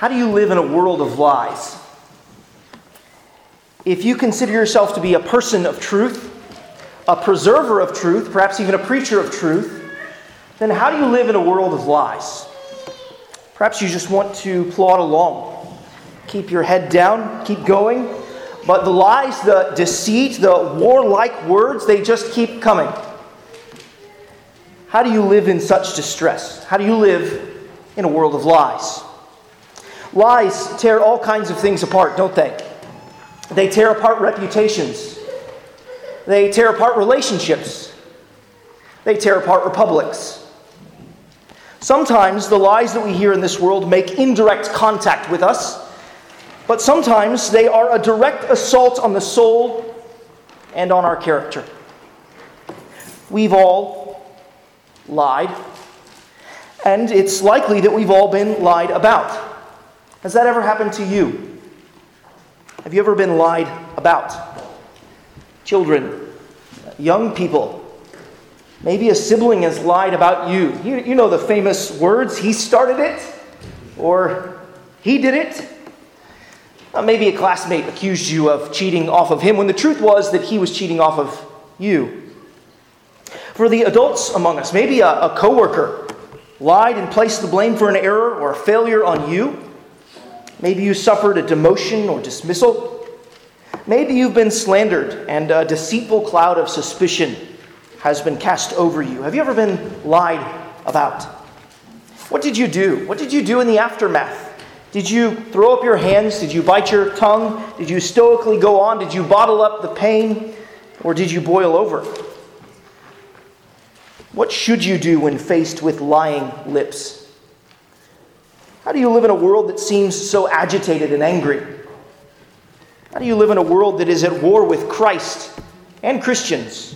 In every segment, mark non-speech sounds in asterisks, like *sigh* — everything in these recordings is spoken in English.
How do you live in a world of lies? If you consider yourself to be a person of truth, a preserver of truth, perhaps even a preacher of truth, then how do you live in a world of lies? Perhaps you just want to plod along, keep your head down, keep going, but the lies, the deceit, the warlike words, they just keep coming. How do you live in such distress? How do you live in a world of lies? Lies tear all kinds of things apart, don't they? They tear apart reputations. They tear apart relationships. They tear apart republics. Sometimes the lies that we hear in this world make indirect contact with us, but sometimes they are a direct assault on the soul and on our character. We've all lied, and it's likely that we've all been lied about. Has that ever happened to you? Have you ever been lied about? Children, young people, maybe a sibling has lied about you. You, you know the famous words, he started it, or he did it. Uh, maybe a classmate accused you of cheating off of him when the truth was that he was cheating off of you. For the adults among us, maybe a, a coworker lied and placed the blame for an error or a failure on you. Maybe you suffered a demotion or dismissal. Maybe you've been slandered and a deceitful cloud of suspicion has been cast over you. Have you ever been lied about? What did you do? What did you do in the aftermath? Did you throw up your hands? Did you bite your tongue? Did you stoically go on? Did you bottle up the pain? Or did you boil over? What should you do when faced with lying lips? How do you live in a world that seems so agitated and angry? How do you live in a world that is at war with Christ and Christians?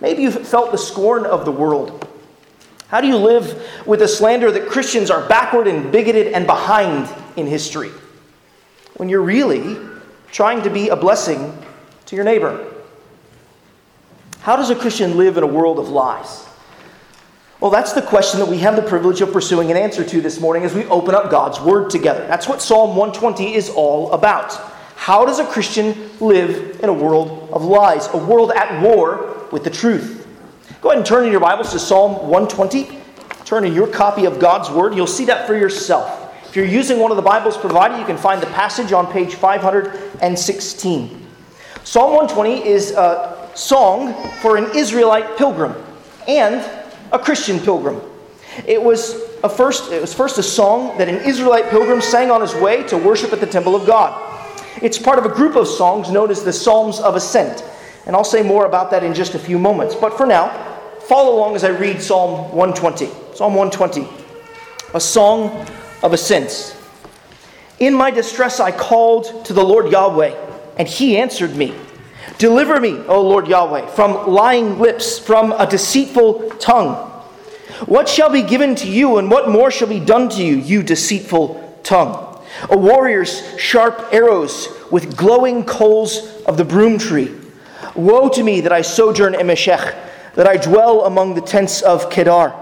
Maybe you've felt the scorn of the world. How do you live with the slander that Christians are backward and bigoted and behind in history when you're really trying to be a blessing to your neighbor? How does a Christian live in a world of lies? Well, that's the question that we have the privilege of pursuing an answer to this morning as we open up God's Word together. That's what Psalm 120 is all about. How does a Christian live in a world of lies, a world at war with the truth? Go ahead and turn in your Bibles to Psalm 120. Turn in your copy of God's Word. You'll see that for yourself. If you're using one of the Bibles provided, you can find the passage on page 516. Psalm 120 is a song for an Israelite pilgrim and a Christian pilgrim. It was, a first, it was first a song that an Israelite pilgrim sang on his way to worship at the temple of God. It's part of a group of songs known as the Psalms of Ascent. And I'll say more about that in just a few moments. But for now, follow along as I read Psalm 120. Psalm 120, a song of ascent. In my distress I called to the Lord Yahweh, and he answered me. Deliver me, O Lord Yahweh, from lying lips, from a deceitful tongue. What shall be given to you, and what more shall be done to you, you deceitful tongue? A warrior's sharp arrows with glowing coals of the broom tree. Woe to me that I sojourn in Meshech, that I dwell among the tents of Kedar.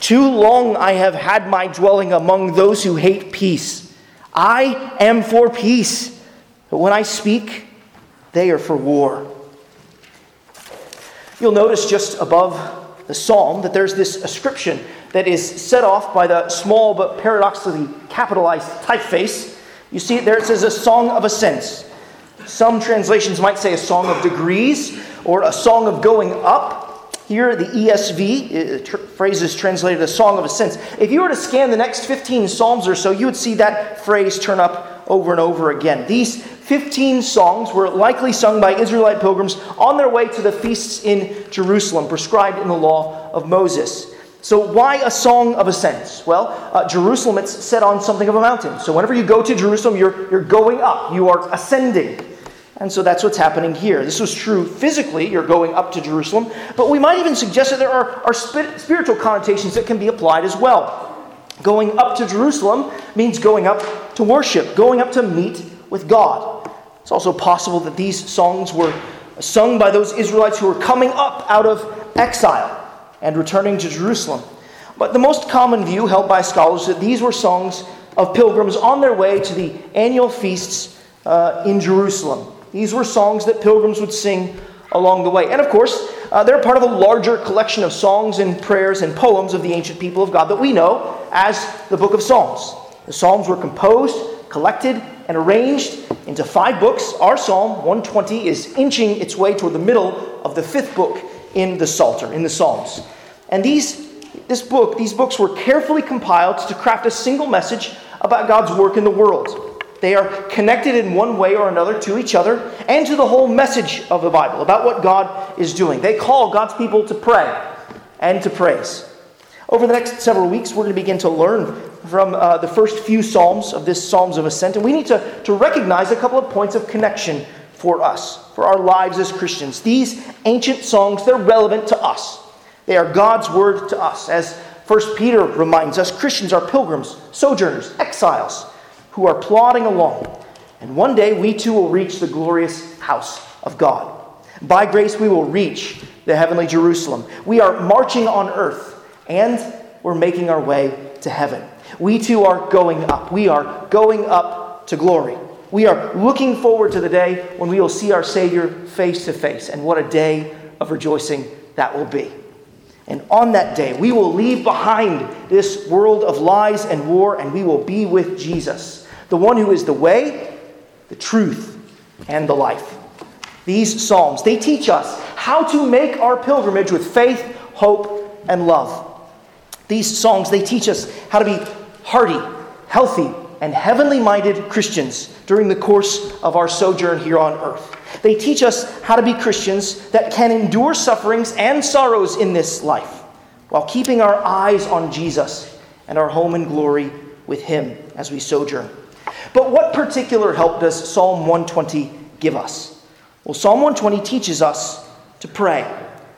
Too long I have had my dwelling among those who hate peace. I am for peace, but when I speak, they are for war. You'll notice just above the psalm that there's this ascription that is set off by the small but paradoxically capitalized typeface. You see it there, it says a song of ascents. Some translations might say a song of degrees or a song of going up. Here, the ESV uh, tr- phrase is translated a song of ascents. If you were to scan the next 15 Psalms or so, you would see that phrase turn up over and over again. These 15 songs were likely sung by Israelite pilgrims on their way to the feasts in Jerusalem, prescribed in the law of Moses. So, why a song of ascents? Well, uh, Jerusalem, it's set on something of a mountain. So, whenever you go to Jerusalem, you're, you're going up, you are ascending. And so that's what's happening here. This was true physically, you're going up to Jerusalem, but we might even suggest that there are, are spiritual connotations that can be applied as well. Going up to Jerusalem means going up to worship, going up to meet with God. It's also possible that these songs were sung by those Israelites who were coming up out of exile and returning to Jerusalem. But the most common view held by scholars is that these were songs of pilgrims on their way to the annual feasts uh, in Jerusalem. These were songs that pilgrims would sing along the way. And of course, uh, they're part of a larger collection of songs and prayers and poems of the ancient people of God that we know as the book of Psalms. The Psalms were composed, collected, and arranged into five books. Our Psalm 120 is inching its way toward the middle of the fifth book in the Psalter, in the Psalms. And these, this book, these books were carefully compiled to craft a single message about God's work in the world. They are connected in one way or another to each other and to the whole message of the Bible about what God is doing. They call God's people to pray and to praise. Over the next several weeks, we're going to begin to learn from uh, the first few Psalms of this Psalms of Ascent, and we need to, to recognize a couple of points of connection for us, for our lives as Christians. These ancient songs, they're relevant to us. They are God's word to us. As 1 Peter reminds us, Christians are pilgrims, sojourners, exiles who are plodding along. And one day we too will reach the glorious house of God. By grace, we will reach the heavenly Jerusalem. We are marching on earth and we're making our way to heaven. We too are going up. We are going up to glory. We are looking forward to the day when we will see our Savior face to face. And what a day of rejoicing that will be. And on that day, we will leave behind this world of lies and war, and we will be with Jesus, the one who is the way, the truth, and the life. These Psalms, they teach us how to make our pilgrimage with faith, hope, and love. These songs, they teach us how to be hearty, healthy, and heavenly minded Christians during the course of our sojourn here on earth. They teach us how to be Christians that can endure sufferings and sorrows in this life while keeping our eyes on Jesus and our home in glory with Him as we sojourn. But what particular help does Psalm 120 give us? Well, Psalm 120 teaches us to pray,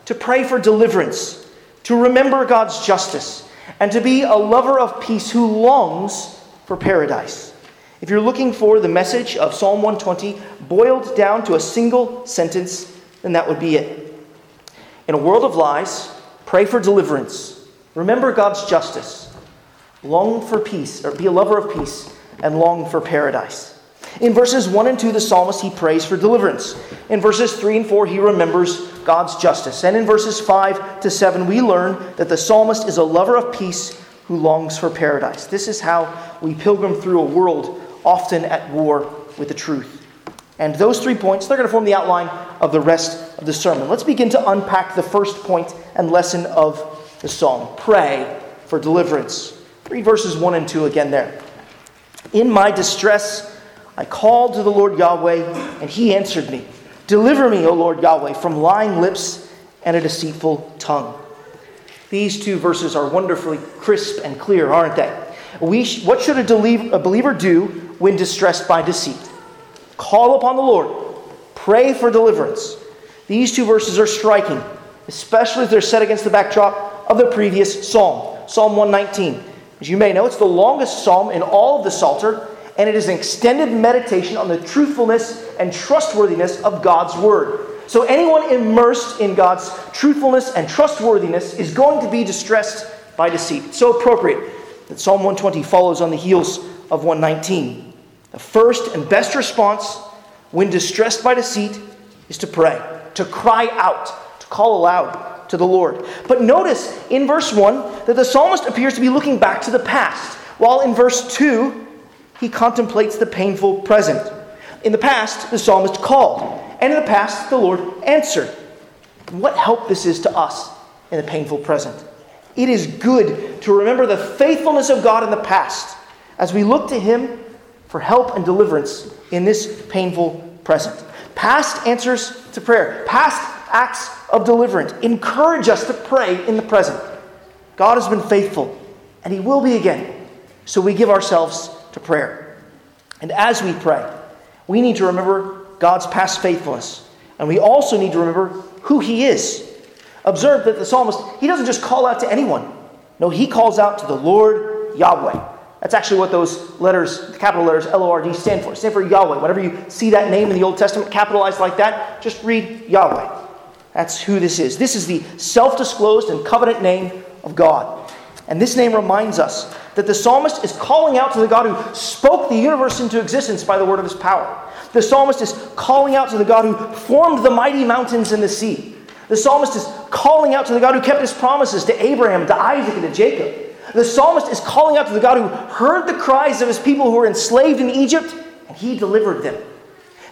to pray for deliverance, to remember God's justice, and to be a lover of peace who longs for paradise. If you're looking for the message of Psalm 120 boiled down to a single sentence, then that would be it. In a world of lies, pray for deliverance. Remember God's justice. Long for peace, or be a lover of peace, and long for paradise. In verses 1 and 2, the psalmist he prays for deliverance. In verses 3 and 4, he remembers God's justice. And in verses 5 to 7, we learn that the psalmist is a lover of peace who longs for paradise. This is how we pilgrim through a world often at war with the truth. And those three points, they're going to form the outline of the rest of the sermon. Let's begin to unpack the first point and lesson of the psalm pray for deliverance. Read verses 1 and 2 again there. In my distress, I called to the Lord Yahweh, and he answered me. Deliver me, O Lord Yahweh, from lying lips and a deceitful tongue. These two verses are wonderfully crisp and clear, aren't they? We sh- what should a, a believer do when distressed by deceit. Call upon the Lord, pray for deliverance. These two verses are striking, especially if they're set against the backdrop of the previous psalm, Psalm 119. As you may know, it's the longest psalm in all of the Psalter, and it is an extended meditation on the truthfulness and trustworthiness of God's Word. So, anyone immersed in God's truthfulness and trustworthiness is going to be distressed by deceit. It's so appropriate that Psalm 120 follows on the heels of 119. The first and best response when distressed by deceit is to pray, to cry out, to call aloud to the Lord. But notice in verse 1 that the psalmist appears to be looking back to the past, while in verse 2 he contemplates the painful present. In the past, the psalmist called, and in the past, the Lord answered. What help this is to us in the painful present. It is good to remember the faithfulness of God in the past as we look to Him for help and deliverance in this painful present. Past answers to prayer, past acts of deliverance encourage us to pray in the present. God has been faithful, and He will be again. So we give ourselves to prayer. And as we pray, we need to remember God's past faithfulness. And we also need to remember who He is. Observe that the psalmist, he doesn't just call out to anyone. No, he calls out to the Lord Yahweh. That's actually what those letters, the capital letters L O R D, stand for. Stand for Yahweh. Whenever you see that name in the Old Testament capitalized like that, just read Yahweh. That's who this is. This is the self disclosed and covenant name of God. And this name reminds us that the psalmist is calling out to the God who spoke the universe into existence by the word of his power. The psalmist is calling out to the God who formed the mighty mountains and the sea. The psalmist is calling out to the God who kept his promises to Abraham, to Isaac, and to Jacob. The psalmist is calling out to the God who heard the cries of his people who were enslaved in Egypt, and he delivered them.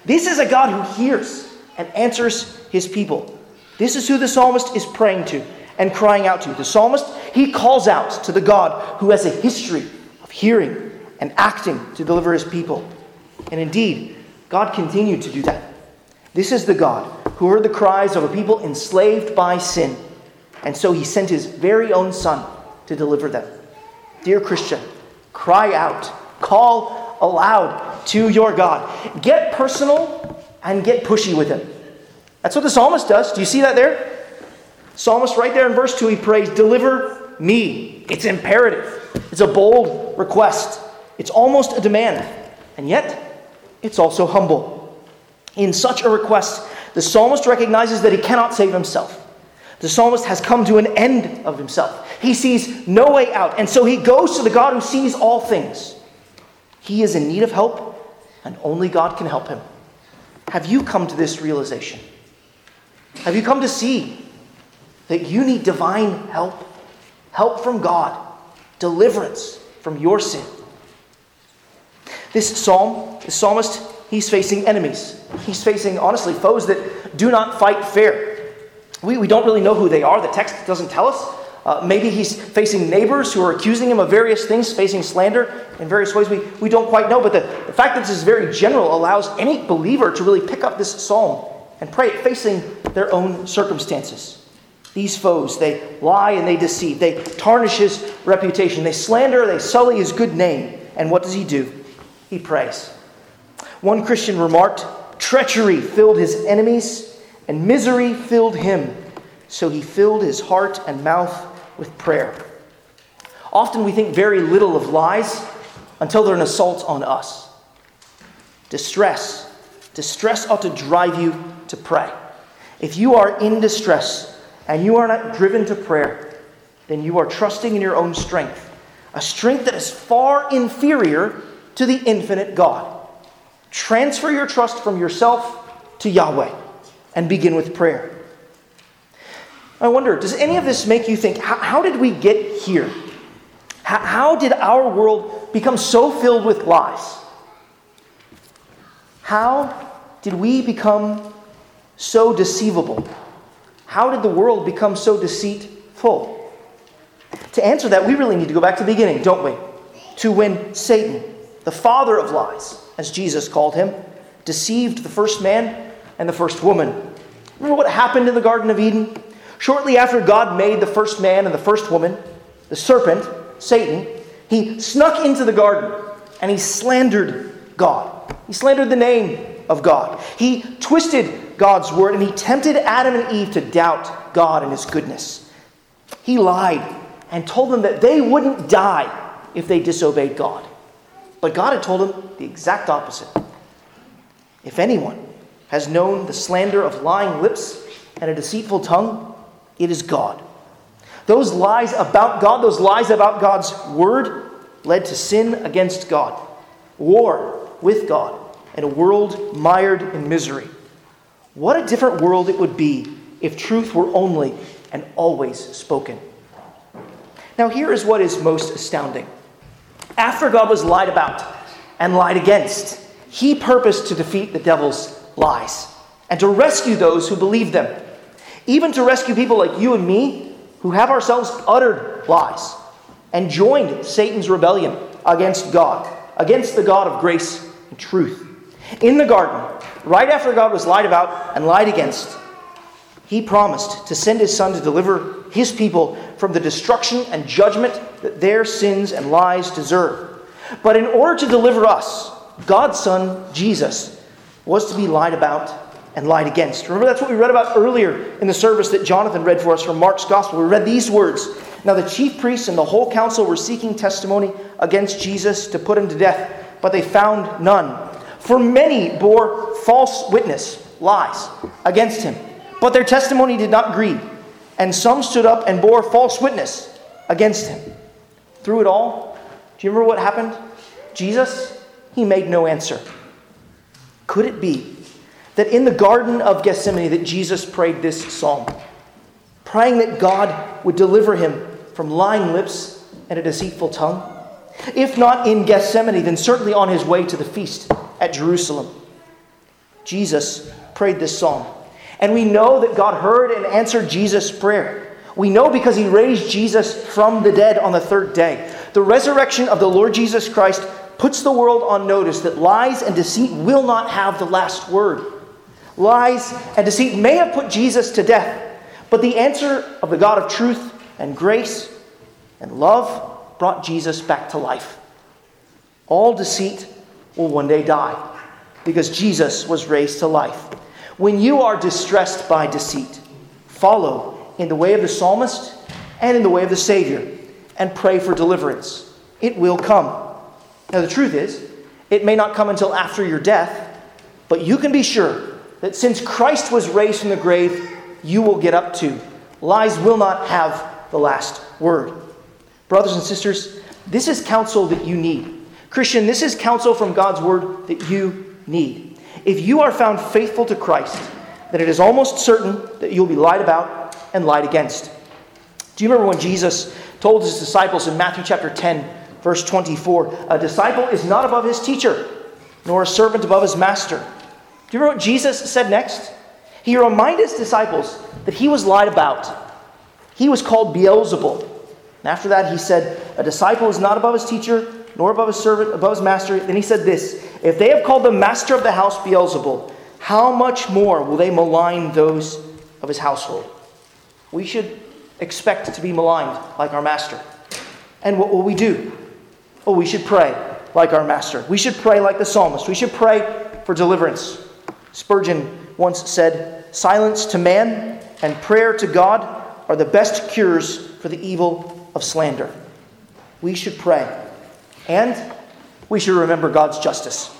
This is a God who hears and answers his people. This is who the psalmist is praying to and crying out to. The psalmist, he calls out to the God who has a history of hearing and acting to deliver his people. And indeed, God continued to do that. This is the God who heard the cries of a people enslaved by sin, and so he sent his very own Son to deliver them. Dear Christian, cry out, call aloud to your God. Get personal and get pushy with him. That's what the psalmist does. Do you see that there? Psalmist, right there in verse 2, he prays, Deliver me. It's imperative, it's a bold request, it's almost a demand, and yet it's also humble. In such a request, the psalmist recognizes that he cannot save himself. The psalmist has come to an end of himself. He sees no way out, and so he goes to the God who sees all things. He is in need of help, and only God can help him. Have you come to this realization? Have you come to see that you need divine help? Help from God, deliverance from your sin. This psalm, the psalmist, he's facing enemies. He's facing, honestly, foes that do not fight fair. We, we don't really know who they are. The text doesn't tell us. Uh, maybe he's facing neighbors who are accusing him of various things, facing slander in various ways. We, we don't quite know. But the, the fact that this is very general allows any believer to really pick up this psalm and pray it facing their own circumstances. These foes, they lie and they deceive. They tarnish his reputation. They slander, they sully his good name. And what does he do? He prays. One Christian remarked, Treachery filled his enemies, and misery filled him. So he filled his heart and mouth with prayer. Often we think very little of lies until they're an assault on us. Distress. Distress ought to drive you to pray. If you are in distress and you are not driven to prayer, then you are trusting in your own strength, a strength that is far inferior to the infinite God. Transfer your trust from yourself to Yahweh and begin with prayer. I wonder, does any of this make you think, how, how did we get here? How, how did our world become so filled with lies? How did we become so deceivable? How did the world become so deceitful? To answer that, we really need to go back to the beginning, don't we? To when Satan, the father of lies, as Jesus called him, deceived the first man and the first woman. Remember what happened in the Garden of Eden? Shortly after God made the first man and the first woman, the serpent, Satan, he snuck into the garden and he slandered God. He slandered the name of God. He twisted God's word and he tempted Adam and Eve to doubt God and his goodness. He lied and told them that they wouldn't die if they disobeyed God. But God had told them the exact opposite. If anyone has known the slander of lying lips and a deceitful tongue, it is God. Those lies about God, those lies about God's word, led to sin against God, war with God, and a world mired in misery. What a different world it would be if truth were only and always spoken. Now, here is what is most astounding. After God was lied about and lied against, he purposed to defeat the devil's lies and to rescue those who believed them even to rescue people like you and me who have ourselves uttered lies and joined Satan's rebellion against God, against the God of grace and truth. In the garden, right after God was lied about and lied against, he promised to send his son to deliver his people from the destruction and judgment that their sins and lies deserve. But in order to deliver us, God's son, Jesus, was to be lied about and lied against. Remember, that's what we read about earlier in the service that Jonathan read for us from Mark's Gospel. We read these words Now the chief priests and the whole council were seeking testimony against Jesus to put him to death, but they found none. For many bore false witness, lies, against him, but their testimony did not agree. And some stood up and bore false witness against him. Through it all, Do you remember what happened? Jesus, he made no answer. Could it be that in the Garden of Gethsemane that Jesus prayed this psalm, praying that God would deliver him from lying lips and a deceitful tongue? If not in Gethsemane, then certainly on his way to the feast at Jerusalem. Jesus prayed this psalm. And we know that God heard and answered Jesus' prayer. We know because he raised Jesus from the dead on the third day. The resurrection of the Lord Jesus Christ puts the world on notice that lies and deceit will not have the last word. Lies and deceit may have put Jesus to death, but the answer of the God of truth and grace and love brought Jesus back to life. All deceit will one day die because Jesus was raised to life. When you are distressed by deceit, follow in the way of the psalmist and in the way of the Savior and pray for deliverance. It will come. Now, the truth is, it may not come until after your death, but you can be sure that since Christ was raised from the grave, you will get up to. Lies will not have the last word. Brothers and sisters, this is counsel that you need. Christian, this is counsel from God's word that you need. If you are found faithful to Christ, then it is almost certain that you'll be lied about and lied against. Do you remember when Jesus told his disciples in Matthew chapter 10, verse 24, a disciple is not above his teacher, nor a servant above his master? Do you remember what Jesus said next? He reminded his disciples that he was lied about. He was called Beelzebul. And after that, he said, A disciple is not above his teacher, nor above his servant, above his master. Then he said this If they have called the master of the house Beelzebul, how much more will they malign those of his household? We should expect to be maligned like our master. And what will we do? Oh, we should pray like our master. We should pray like the psalmist. We should pray for deliverance. Spurgeon once said, Silence to man and prayer to God are the best cures for the evil of slander. We should pray. And we should remember God's justice.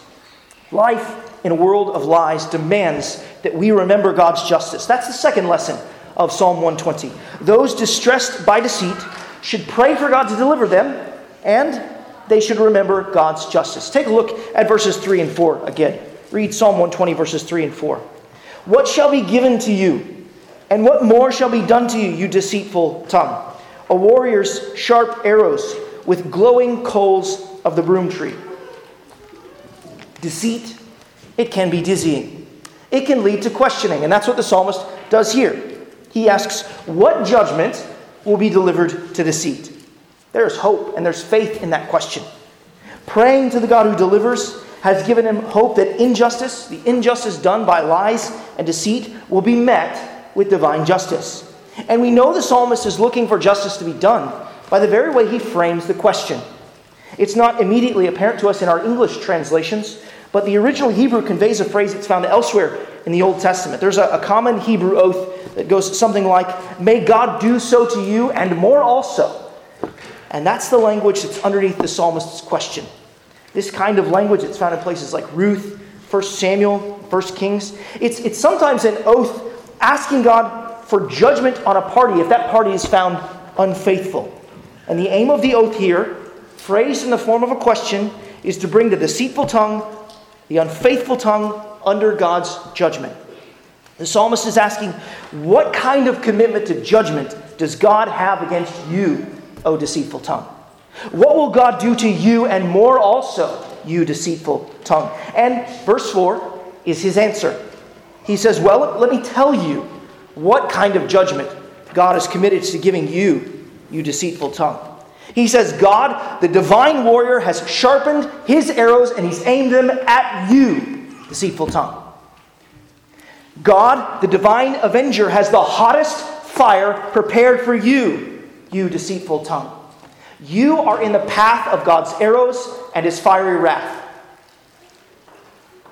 Life in a world of lies demands that we remember God's justice. That's the second lesson of Psalm 120. Those distressed by deceit should pray for God to deliver them, and they should remember God's justice. Take a look at verses 3 and 4 again. Read Psalm 120, verses 3 and 4. What shall be given to you, and what more shall be done to you, you deceitful tongue? a warrior's sharp arrows with glowing coals of the broom tree. Deceit, it can be dizzying. It can lead to questioning, and that's what the psalmist does here. He asks, What judgment will be delivered to deceit? There's hope and there's faith in that question. Praying to the God who delivers has given him hope that injustice, the injustice done by lies and deceit, will be met with divine justice. And we know the psalmist is looking for justice to be done by the very way he frames the question. It's not immediately apparent to us in our English translations, but the original Hebrew conveys a phrase that's found elsewhere in the Old Testament. There's a, a common Hebrew oath that goes something like, May God do so to you and more also. And that's the language that's underneath the psalmist's question. This kind of language that's found in places like Ruth, 1 Samuel, 1 Kings. It's, it's sometimes an oath asking God for judgment on a party if that party is found unfaithful. And the aim of the oath here, phrased in the form of a question, is to bring the deceitful tongue, the unfaithful tongue, under God's judgment. The psalmist is asking, What kind of commitment to judgment does God have against you, O deceitful tongue? What will God do to you and more also, you deceitful tongue? And verse 4 is his answer. He says, Well, let me tell you what kind of judgment God is committed to giving you, you deceitful tongue. He says, God, the divine warrior, has sharpened his arrows and he's aimed them at you, deceitful tongue. God, the divine avenger, has the hottest fire prepared for you, you deceitful tongue. You are in the path of God's arrows and his fiery wrath.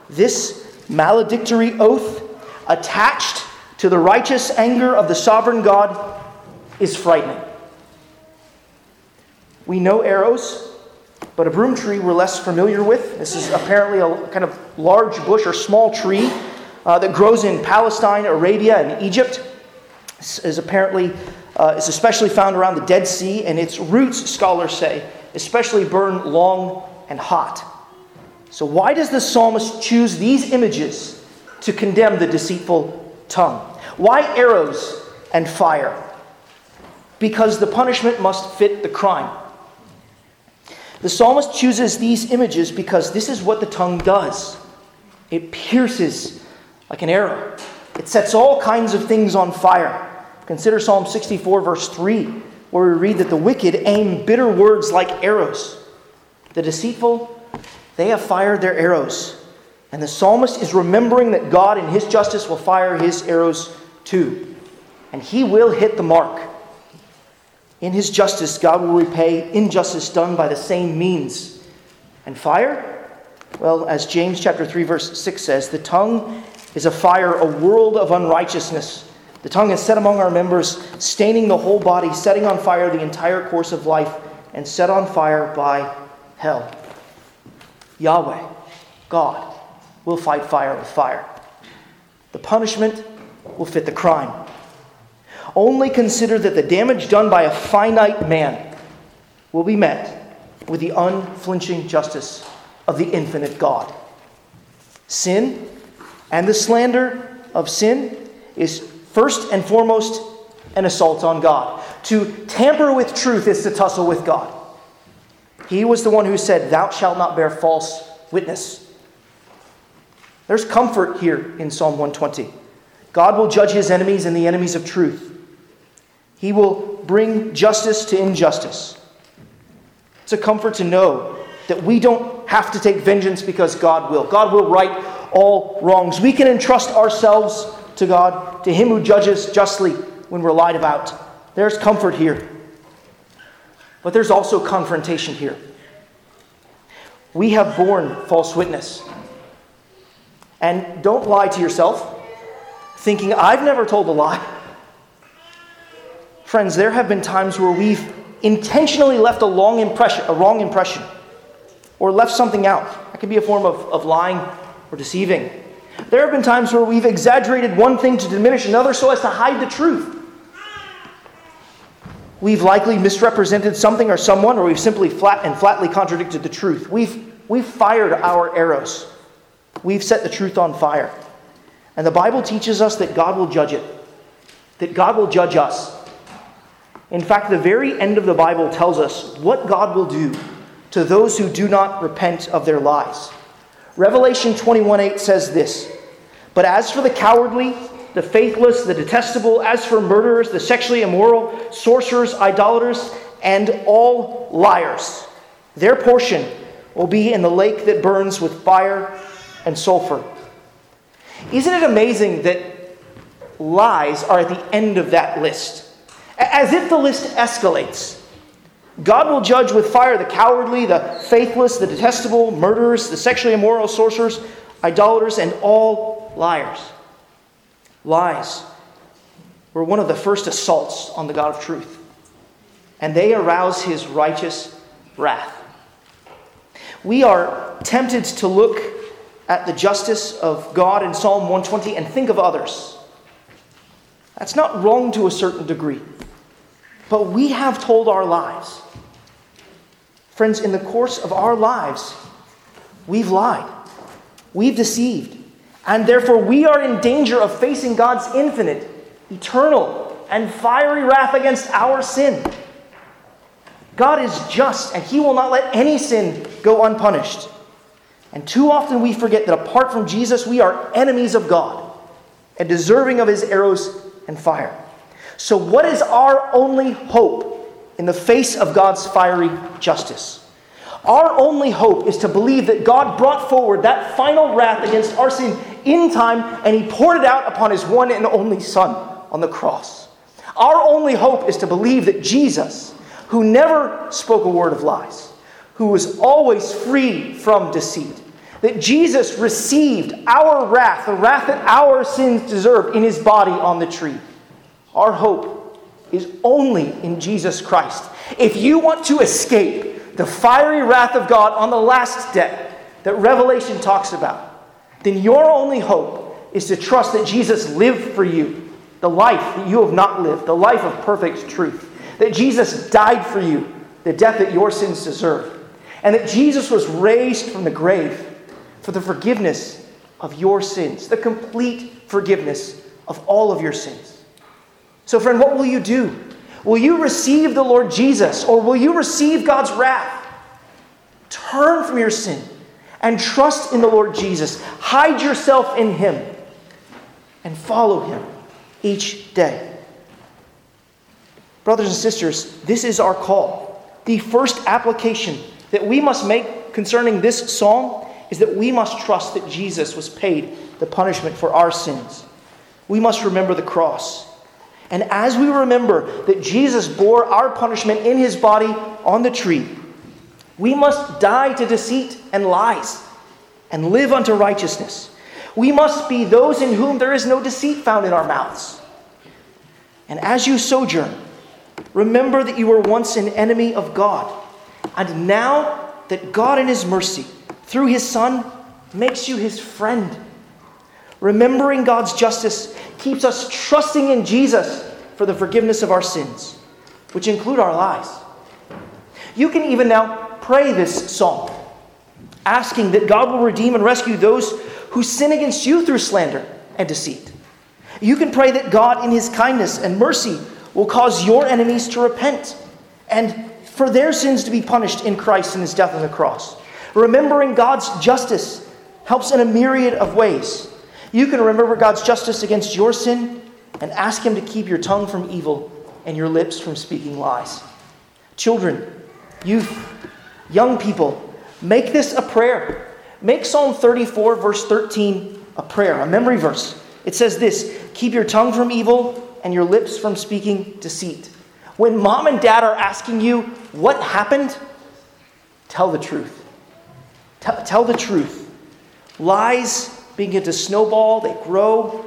This maledictory oath attached to the righteous anger of the sovereign God is frightening. We know arrows, but a broom tree we're less familiar with. This is apparently a kind of large bush or small tree uh, that grows in Palestine, Arabia, and Egypt. This is apparently uh, is especially found around the Dead Sea, and its roots, scholars say, especially burn long and hot. So, why does the psalmist choose these images to condemn the deceitful tongue? Why arrows and fire? Because the punishment must fit the crime. The psalmist chooses these images because this is what the tongue does it pierces like an arrow, it sets all kinds of things on fire. Consider Psalm 64, verse 3, where we read that the wicked aim bitter words like arrows. The deceitful, they have fired their arrows. And the psalmist is remembering that God, in his justice, will fire his arrows too. And he will hit the mark. In his justice, God will repay injustice done by the same means. And fire? Well, as James chapter 3 verse 6 says, the tongue is a fire, a world of unrighteousness. The tongue is set among our members, staining the whole body, setting on fire the entire course of life, and set on fire by hell. Yahweh, God, will fight fire with fire. The punishment will fit the crime. Only consider that the damage done by a finite man will be met with the unflinching justice of the infinite God. Sin and the slander of sin is first and foremost an assault on God. To tamper with truth is to tussle with God. He was the one who said, Thou shalt not bear false witness. There's comfort here in Psalm 120. God will judge his enemies and the enemies of truth. He will bring justice to injustice. It's a comfort to know that we don't have to take vengeance because God will. God will right all wrongs. We can entrust ourselves to God, to Him who judges justly when we're lied about. There's comfort here. But there's also confrontation here. We have borne false witness. And don't lie to yourself, thinking, I've never told a lie. *laughs* Friends, there have been times where we've intentionally left a, long impression, a wrong impression or left something out. That could be a form of, of lying or deceiving. There have been times where we've exaggerated one thing to diminish another so as to hide the truth. We've likely misrepresented something or someone, or we've simply flat and flatly contradicted the truth. We've, we've fired our arrows. We've set the truth on fire. And the Bible teaches us that God will judge it, that God will judge us. In fact, the very end of the Bible tells us what God will do to those who do not repent of their lies. Revelation 21 8 says this But as for the cowardly, the faithless, the detestable, as for murderers, the sexually immoral, sorcerers, idolaters, and all liars, their portion will be in the lake that burns with fire and sulfur. Isn't it amazing that lies are at the end of that list? As if the list escalates. God will judge with fire the cowardly, the faithless, the detestable, murderers, the sexually immoral, sorcerers, idolaters, and all liars. Lies were one of the first assaults on the God of truth, and they arouse his righteous wrath. We are tempted to look at the justice of God in Psalm 120 and think of others. That's not wrong to a certain degree, but we have told our lies Friends, in the course of our lives, we've lied, we've deceived, and therefore we are in danger of facing God's infinite, eternal, and fiery wrath against our sin. God is just, and He will not let any sin go unpunished. And too often we forget that apart from Jesus, we are enemies of God and deserving of His arrows and fire. So, what is our only hope in the face of God's fiery justice. Our only hope is to believe that God brought forward that final wrath against our sin in time and He poured it out upon His one and only Son on the cross. Our only hope is to believe that Jesus, who never spoke a word of lies, who was always free from deceit, that Jesus received our wrath, the wrath that our sins deserved, in His body on the tree. Our hope is only in Jesus Christ. If you want to escape the fiery wrath of God on the last day that Revelation talks about, then your only hope is to trust that Jesus lived for you the life that you have not lived, the life of perfect truth. That Jesus died for you, the death that your sins deserve, and that Jesus was raised from the grave for the forgiveness of your sins, the complete forgiveness of all of your sins. So, friend, what will you do? Will you receive the Lord Jesus or will you receive God's wrath? Turn from your sin and trust in the Lord Jesus. Hide yourself in Him and follow Him each day. Brothers and sisters, this is our call. The first application that we must make concerning this psalm is that we must trust that Jesus was paid the punishment for our sins. We must remember the cross. And as we remember that Jesus bore our punishment in his body on the tree, we must die to deceit and lies and live unto righteousness. We must be those in whom there is no deceit found in our mouths. And as you sojourn, remember that you were once an enemy of God. And now that God, in His mercy, through His Son, makes you His friend. Remembering God's justice keeps us trusting in Jesus for the forgiveness of our sins, which include our lies. You can even now pray this psalm, asking that God will redeem and rescue those who sin against you through slander and deceit. You can pray that God, in His kindness and mercy, will cause your enemies to repent and for their sins to be punished in Christ and His death on the cross. Remembering God's justice helps in a myriad of ways. You can remember God's justice against your sin and ask Him to keep your tongue from evil and your lips from speaking lies. Children, youth, young people, make this a prayer. Make Psalm 34, verse 13, a prayer, a memory verse. It says this Keep your tongue from evil and your lips from speaking deceit. When mom and dad are asking you what happened, tell the truth. T- tell the truth. Lies begin to snowball, they grow.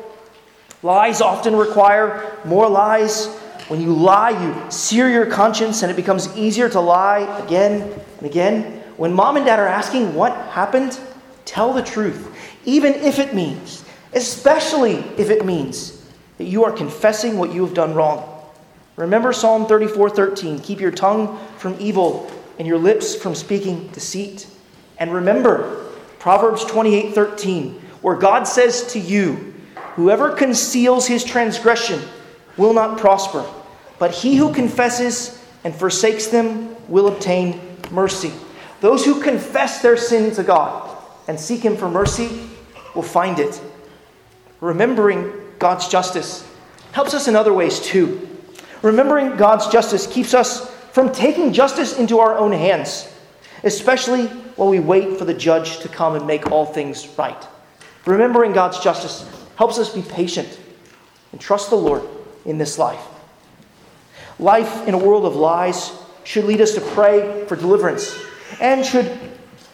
Lies often require more lies. When you lie, you sear your conscience and it becomes easier to lie again and again. When mom and dad are asking what happened, tell the truth, even if it means, especially if it means that you are confessing what you have done wrong. Remember Psalm 34:13, Keep your tongue from evil and your lips from speaking deceit. And remember Proverbs 28 13, where God says to you, Whoever conceals his transgression will not prosper, but he who confesses and forsakes them will obtain mercy. Those who confess their sin to God and seek him for mercy will find it. Remembering God's justice helps us in other ways too. Remembering God's justice keeps us from taking justice into our own hands, especially while we wait for the judge to come and make all things right. Remembering God's justice helps us be patient and trust the Lord in this life. Life in a world of lies should lead us to pray for deliverance and should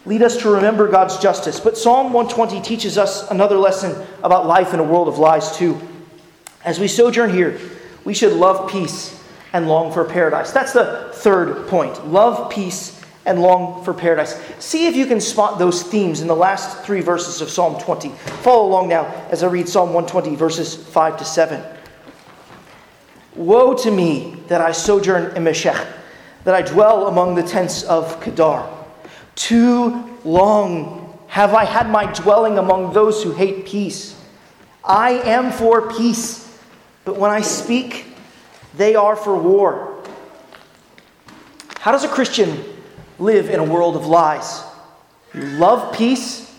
lead us to remember God's justice. But Psalm 120 teaches us another lesson about life in a world of lies, too. As we sojourn here, we should love peace and long for paradise. That's the third point. Love peace and long for paradise. See if you can spot those themes in the last three verses of Psalm 20. Follow along now as I read Psalm 120, verses 5 to 7. Woe to me that I sojourn in Meshech, that I dwell among the tents of Kedar. Too long have I had my dwelling among those who hate peace. I am for peace, but when I speak, they are for war. How does a Christian live in a world of lies? You love peace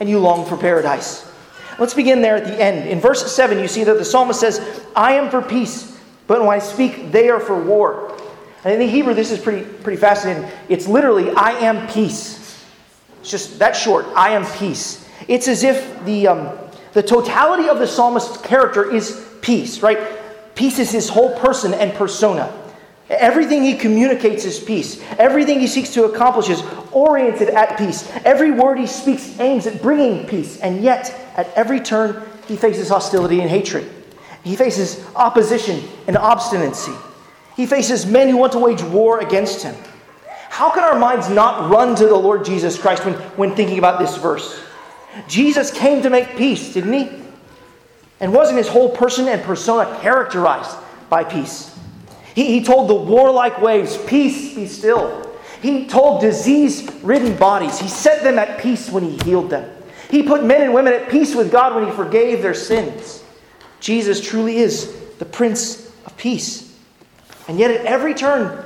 and you long for paradise. Let's begin there at the end. In verse 7, you see that the psalmist says, I am for peace, but when I speak, they are for war. And in the Hebrew, this is pretty, pretty fascinating. It's literally, I am peace. It's just that short, I am peace. It's as if the, um, the totality of the psalmist's character is peace, right? Peace is his whole person and persona. Everything he communicates is peace. Everything he seeks to accomplish is oriented at peace. Every word he speaks aims at bringing peace. And yet, at every turn, he faces hostility and hatred. He faces opposition and obstinacy. He faces men who want to wage war against him. How can our minds not run to the Lord Jesus Christ when, when thinking about this verse? Jesus came to make peace, didn't he? And wasn't his whole person and persona characterized by peace? He, he told the warlike waves, Peace, be still. He told disease ridden bodies, He set them at peace when He healed them. He put men and women at peace with God when He forgave their sins. Jesus truly is the Prince of Peace. And yet, at every turn,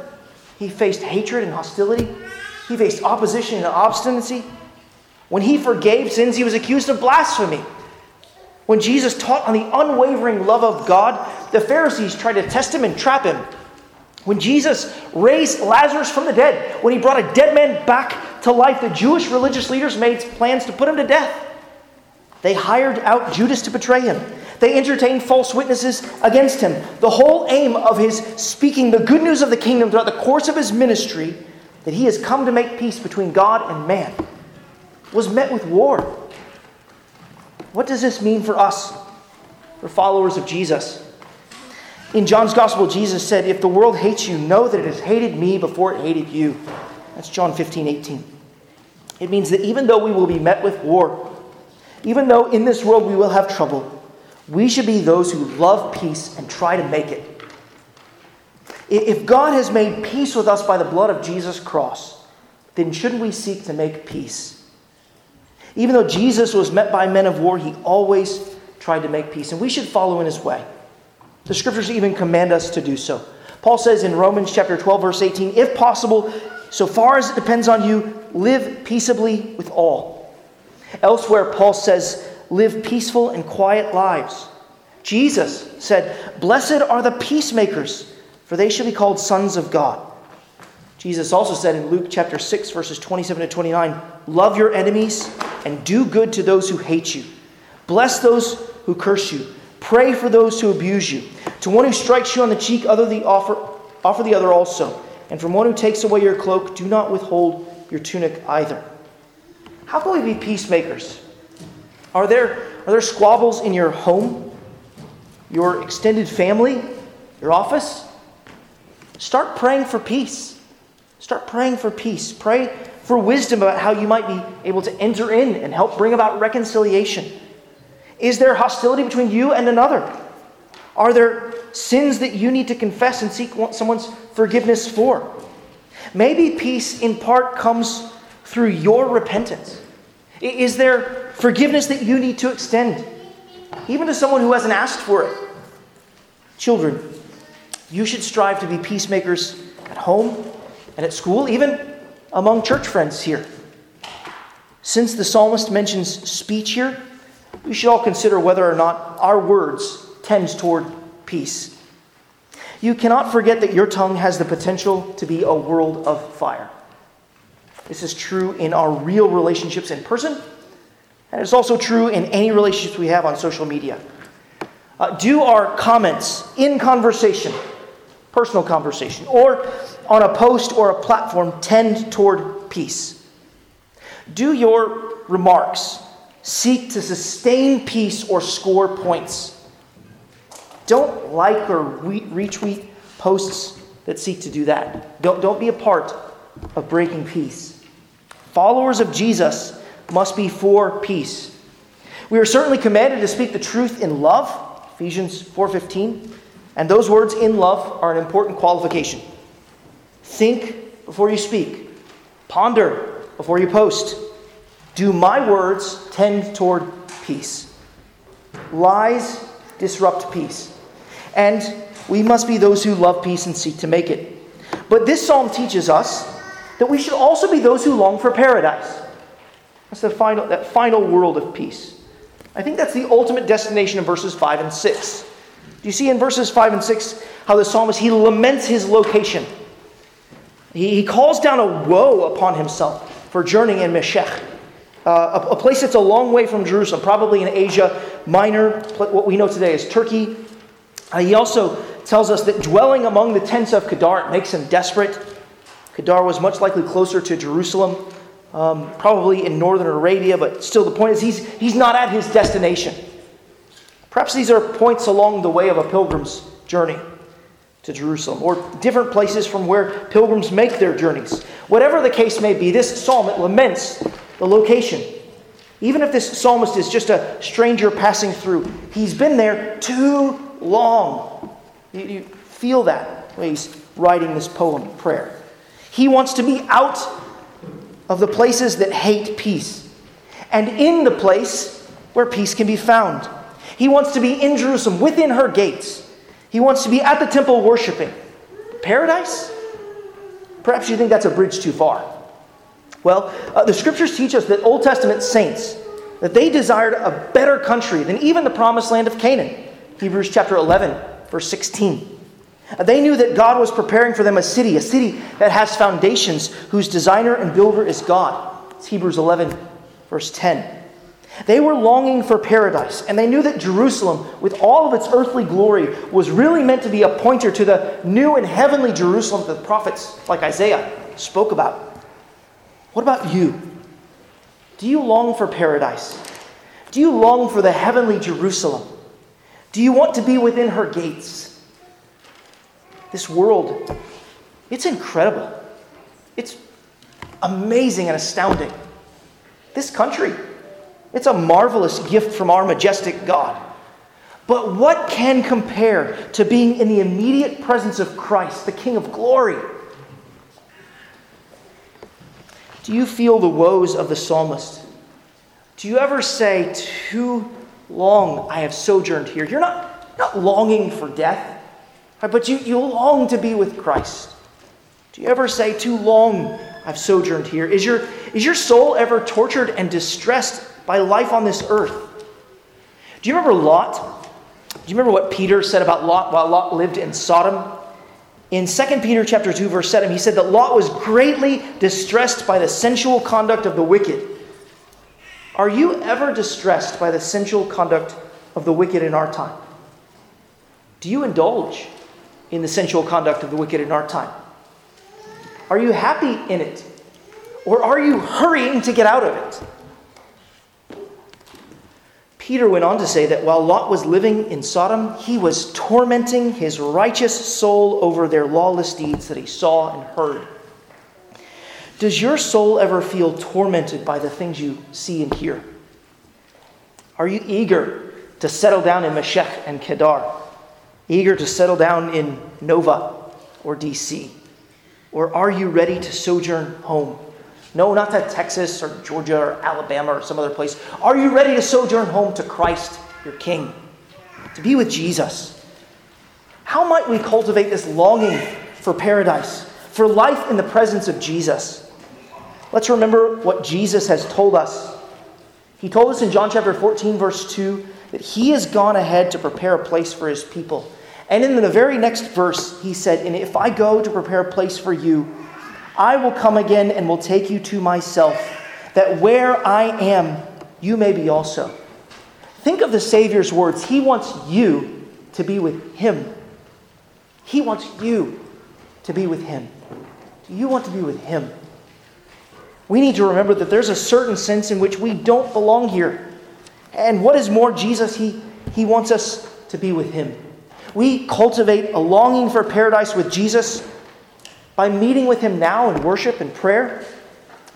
He faced hatred and hostility, He faced opposition and obstinacy. When He forgave sins, He was accused of blasphemy. When Jesus taught on the unwavering love of God, the Pharisees tried to test him and trap him. When Jesus raised Lazarus from the dead, when he brought a dead man back to life, the Jewish religious leaders made plans to put him to death. They hired out Judas to betray him. They entertained false witnesses against him. The whole aim of his speaking the good news of the kingdom throughout the course of his ministry, that he has come to make peace between God and man, was met with war. What does this mean for us, for followers of Jesus? In John's Gospel, Jesus said, If the world hates you, know that it has hated me before it hated you. That's John 15, 18. It means that even though we will be met with war, even though in this world we will have trouble, we should be those who love peace and try to make it. If God has made peace with us by the blood of Jesus' cross, then shouldn't we seek to make peace? Even though Jesus was met by men of war, he always tried to make peace, and we should follow in his way. The scriptures even command us to do so. Paul says in Romans chapter 12 verse 18, if possible, so far as it depends on you, live peaceably with all. Elsewhere Paul says, live peaceful and quiet lives. Jesus said, "Blessed are the peacemakers, for they shall be called sons of God." Jesus also said in Luke chapter 6 verses 27 to 29, "Love your enemies and do good to those who hate you. Bless those who curse you." Pray for those who abuse you. To one who strikes you on the cheek, other the offer, offer the other also. And from one who takes away your cloak, do not withhold your tunic either. How can we be peacemakers? Are there, are there squabbles in your home, your extended family, your office? Start praying for peace. Start praying for peace. Pray for wisdom about how you might be able to enter in and help bring about reconciliation. Is there hostility between you and another? Are there sins that you need to confess and seek someone's forgiveness for? Maybe peace in part comes through your repentance. Is there forgiveness that you need to extend, even to someone who hasn't asked for it? Children, you should strive to be peacemakers at home and at school, even among church friends here. Since the psalmist mentions speech here, we should all consider whether or not our words tend toward peace. You cannot forget that your tongue has the potential to be a world of fire. This is true in our real relationships in person, and it's also true in any relationships we have on social media. Uh, do our comments in conversation, personal conversation, or on a post or a platform tend toward peace? Do your remarks seek to sustain peace or score points. Don't like or retweet posts that seek to do that. Don't, don't be a part of breaking peace. Followers of Jesus must be for peace. We are certainly commanded to speak the truth in love, Ephesians 4:15, and those words in love are an important qualification. Think before you speak. Ponder before you post. Do my words tend toward peace? Lies disrupt peace. And we must be those who love peace and seek to make it. But this psalm teaches us that we should also be those who long for paradise. That's the final, that final world of peace. I think that's the ultimate destination of verses 5 and 6. Do you see in verses 5 and 6 how the psalmist he laments his location? He, he calls down a woe upon himself for journeying in Meshech uh, a, a, place that's a long way from Jerusalem, probably in Asia Minor, what we know today as Turkey. Uh, he also tells us that dwelling among the tents of Kedar makes him desperate. Kedar was much likely closer to Jerusalem, um, probably in northern Arabia, but still the point is he's, he's not at his destination. Perhaps these are points along the way of a pilgrim's journey to Jerusalem, or different places from where pilgrims make their journeys. Whatever the case may be, this psalm it laments the location. Even if this psalmist is just a stranger passing through, he's been there too long. You, feel that when he's writing this poem, prayer. He wants to be out of the places that hate peace and in the place where peace can be found. He wants to be in Jerusalem within her gates. He wants to be at the temple worshiping. Paradise? Perhaps you think that's a bridge too far. Well, uh, the scriptures teach us that Old Testament saints that they desired a better country than even the promised land of Canaan. Hebrews chapter 11, verse 16. Uh, they knew that God was preparing for them a city, a city that has foundations, whose designer and builder is God. It's Hebrews 11, verse 10. They were longing for paradise, and they knew that Jerusalem, with all of its earthly glory, was really meant to be a pointer to the new and heavenly Jerusalem that the prophets, like Isaiah, spoke about. What about you? Do you long for paradise? Do you long for the heavenly Jerusalem? Do you want to be within her gates? This world, it's incredible. It's amazing and astounding. This country, it's a marvelous gift from our majestic God. But what can compare to being in the immediate presence of Christ, the King of glory? Do you feel the woes of the psalmist? Do you ever say, Too long I have sojourned here? You're not, not longing for death, but you, you long to be with Christ. Do you ever say, Too long I've sojourned here? Is your, is your soul ever tortured and distressed by life on this earth? Do you remember Lot? Do you remember what Peter said about Lot while Lot lived in Sodom? In 2 Peter chapter 2 verse 7, he said that Lot was greatly distressed by the sensual conduct of the wicked. Are you ever distressed by the sensual conduct of the wicked in our time? Do you indulge in the sensual conduct of the wicked in our time? Are you happy in it? Or are you hurrying to get out of it? Peter went on to say that while Lot was living in Sodom, he was tormenting his righteous soul over their lawless deeds that he saw and heard. Does your soul ever feel tormented by the things you see and hear? Are you eager to settle down in Meshech and Kedar? Eager to settle down in Nova or DC? Or are you ready to sojourn home no, not to Texas or Georgia or Alabama or some other place. Are you ready to sojourn home to Christ, your King? To be with Jesus? How might we cultivate this longing for paradise, for life in the presence of Jesus? Let's remember what Jesus has told us. He told us in John chapter 14, verse 2, that he has gone ahead to prepare a place for his people. And in the very next verse, he said, And if I go to prepare a place for you, I will come again and will take you to myself, that where I am, you may be also. Think of the Savior's words. He wants you to be with Him. He wants you to be with Him. Do you want to be with Him? We need to remember that there's a certain sense in which we don't belong here. And what is more, Jesus, He, he wants us to be with Him. We cultivate a longing for paradise with Jesus by meeting with Him now in worship and prayer,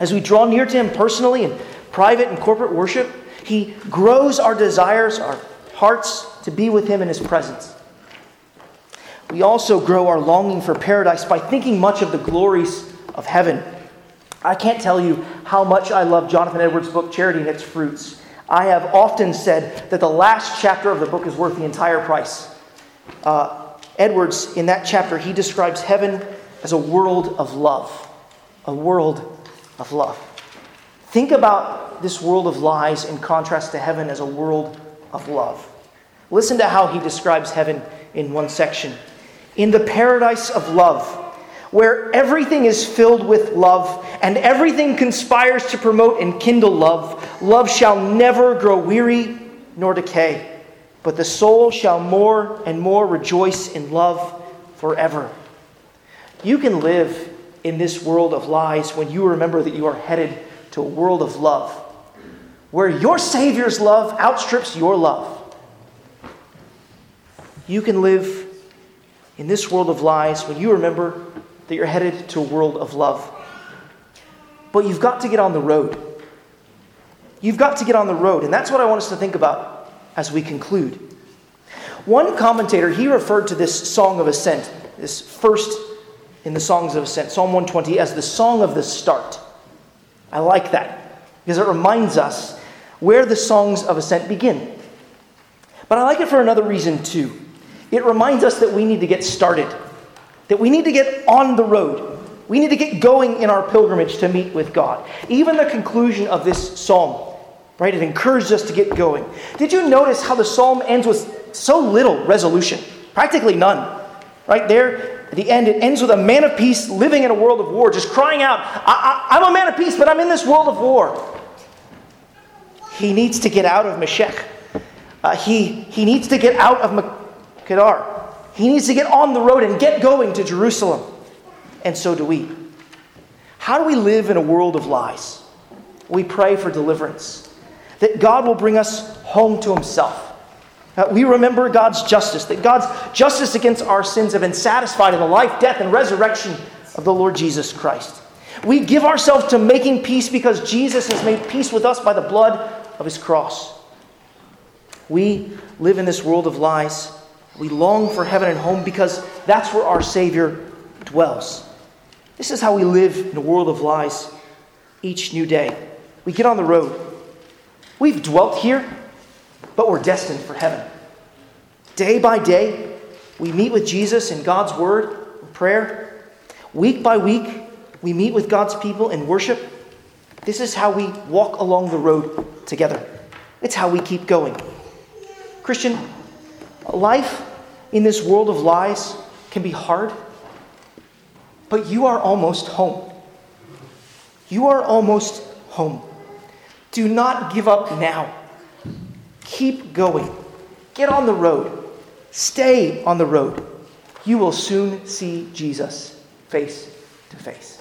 as we draw near to Him personally in private and corporate worship, He grows our desires, our hearts to be with Him in His presence. We also grow our longing for paradise by thinking much of the glories of heaven. I can't tell you how much I love Jonathan Edwards' book, Charity and Its Fruits. I have often said that the last chapter of the book is worth the entire price. Uh, Edwards, in that chapter, he describes heaven as a world of love. A world of love. Think about this world of lies in contrast to heaven as a world of love. Listen to how he describes heaven in one section. In the paradise of love, where everything is filled with love and everything conspires to promote and kindle love, love shall never grow weary nor decay, but the soul shall more and more rejoice in love forever. You can live in this world of lies when you remember that you are headed to a world of love, where your Savior's love outstrips your love. You can live in this world of lies when you remember that you're headed to a world of love. But you've got to get on the road. You've got to get on the road. And that's what I want us to think about as we conclude. One commentator, he referred to this Song of Ascent, this first in the Songs of Ascent, Psalm 120, as the song of the start. I like that because it reminds us where the songs of ascent begin. But I like it for another reason too. It reminds us that we need to get started, that we need to get on the road. We need to get going in our pilgrimage to meet with God. Even the conclusion of this psalm, right? It encourages us to get going. Did you notice how the psalm ends with so little resolution? Practically none. Right there at the end, it ends with a man of peace living in a world of war, just crying out, I, am a man of peace, but I'm in this world of war. He needs to get out of Meshech. Uh, he, he needs to get out of Kedar. He needs to get on the road and get going to Jerusalem. And so do we. How do we live in a world of lies? We pray for deliverance, that God will bring us home to Himself uh, we remember God's justice, that God's justice against our sins have been satisfied in the life, death, and resurrection of the Lord Jesus Christ. We give ourselves to making peace because Jesus has made peace with us by the blood of his cross. We live in this world of lies. We long for heaven and home because that's where our Savior dwells. This is how we live in a world of lies each new day. We get on the road. We've dwelt here but we're destined for heaven. Day by day, we meet with Jesus in God's Word, and prayer. Week by week, we meet with God's people in worship. This is how we walk along the road together. It's how we keep going. Christian, life in this world of lies can be hard, but you are almost home. You are almost home. Do not give up now. Keep going. Get on the road. Stay on the road. You will soon see Jesus face to face.